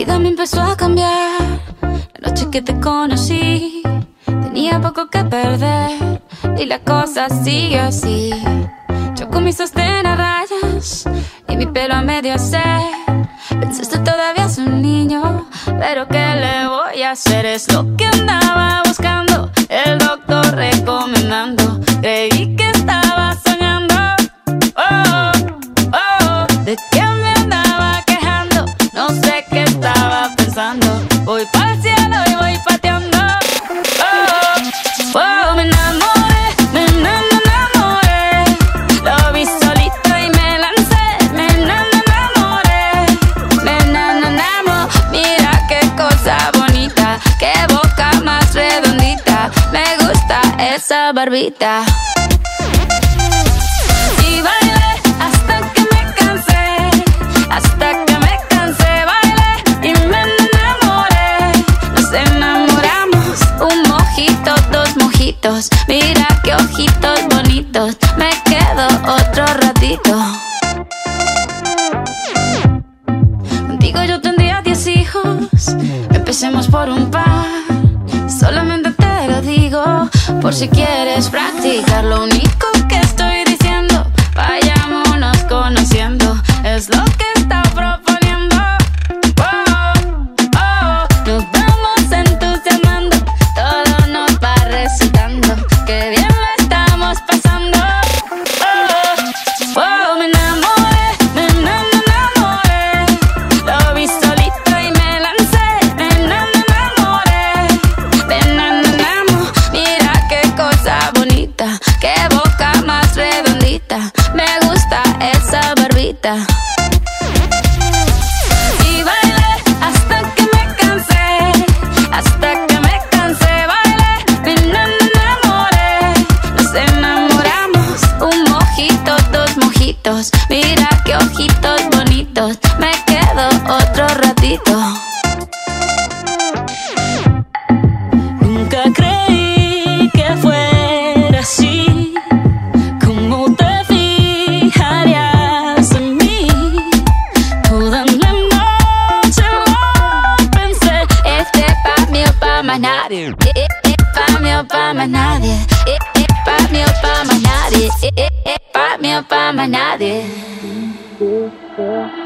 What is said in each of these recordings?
vida me empezó a cambiar. La noche que te conocí, tenía poco que perder. Y la cosa sigue así. Yo con mis sostén a rayas y mi pelo a medio hacer. Pensaste todavía es un niño, pero ¿qué le voy a hacer? Es lo que andaba buscando, el doctor recomendando. Creí Voy para el cielo y voy pateando. Oh, oh, me enamoré, me enamoré. Lo vi solito y me lancé. Me enamoré, me enamoré. Mira qué cosa bonita, qué boca más redondita. Me gusta esa barbita. Mira qué ojitos bonitos, me quedo otro ratito. Contigo yo tendría diez hijos, empecemos por un par. Solamente te lo digo, por si quieres practicar. Lo único que estoy diciendo, vayámonos conociendo, es lo me quedo otro ratito. Nunca creí que fuera así. ¿Cómo te fijarías en mí? Toda la noche lo pensé. Este pa' mí o pa' más nadie. Eh, eh, pa' mí o pa' más nadie. Eh, eh, pa' mí o pa' más nadie. Eh, eh, pa' mí o pa' más nadie. Me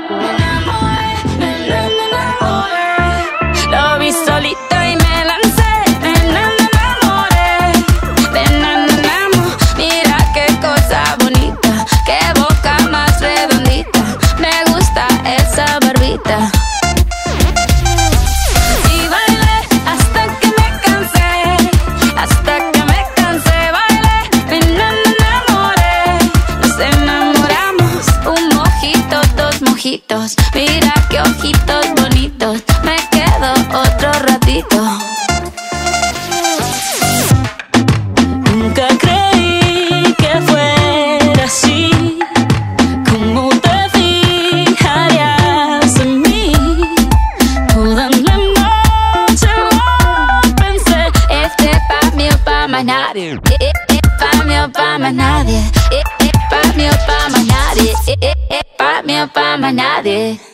más nadie, eh, eh, eh, pa' mí o pa' más nadie, pa' mí o pa' más nadie, pa' mí o pa' más nadie.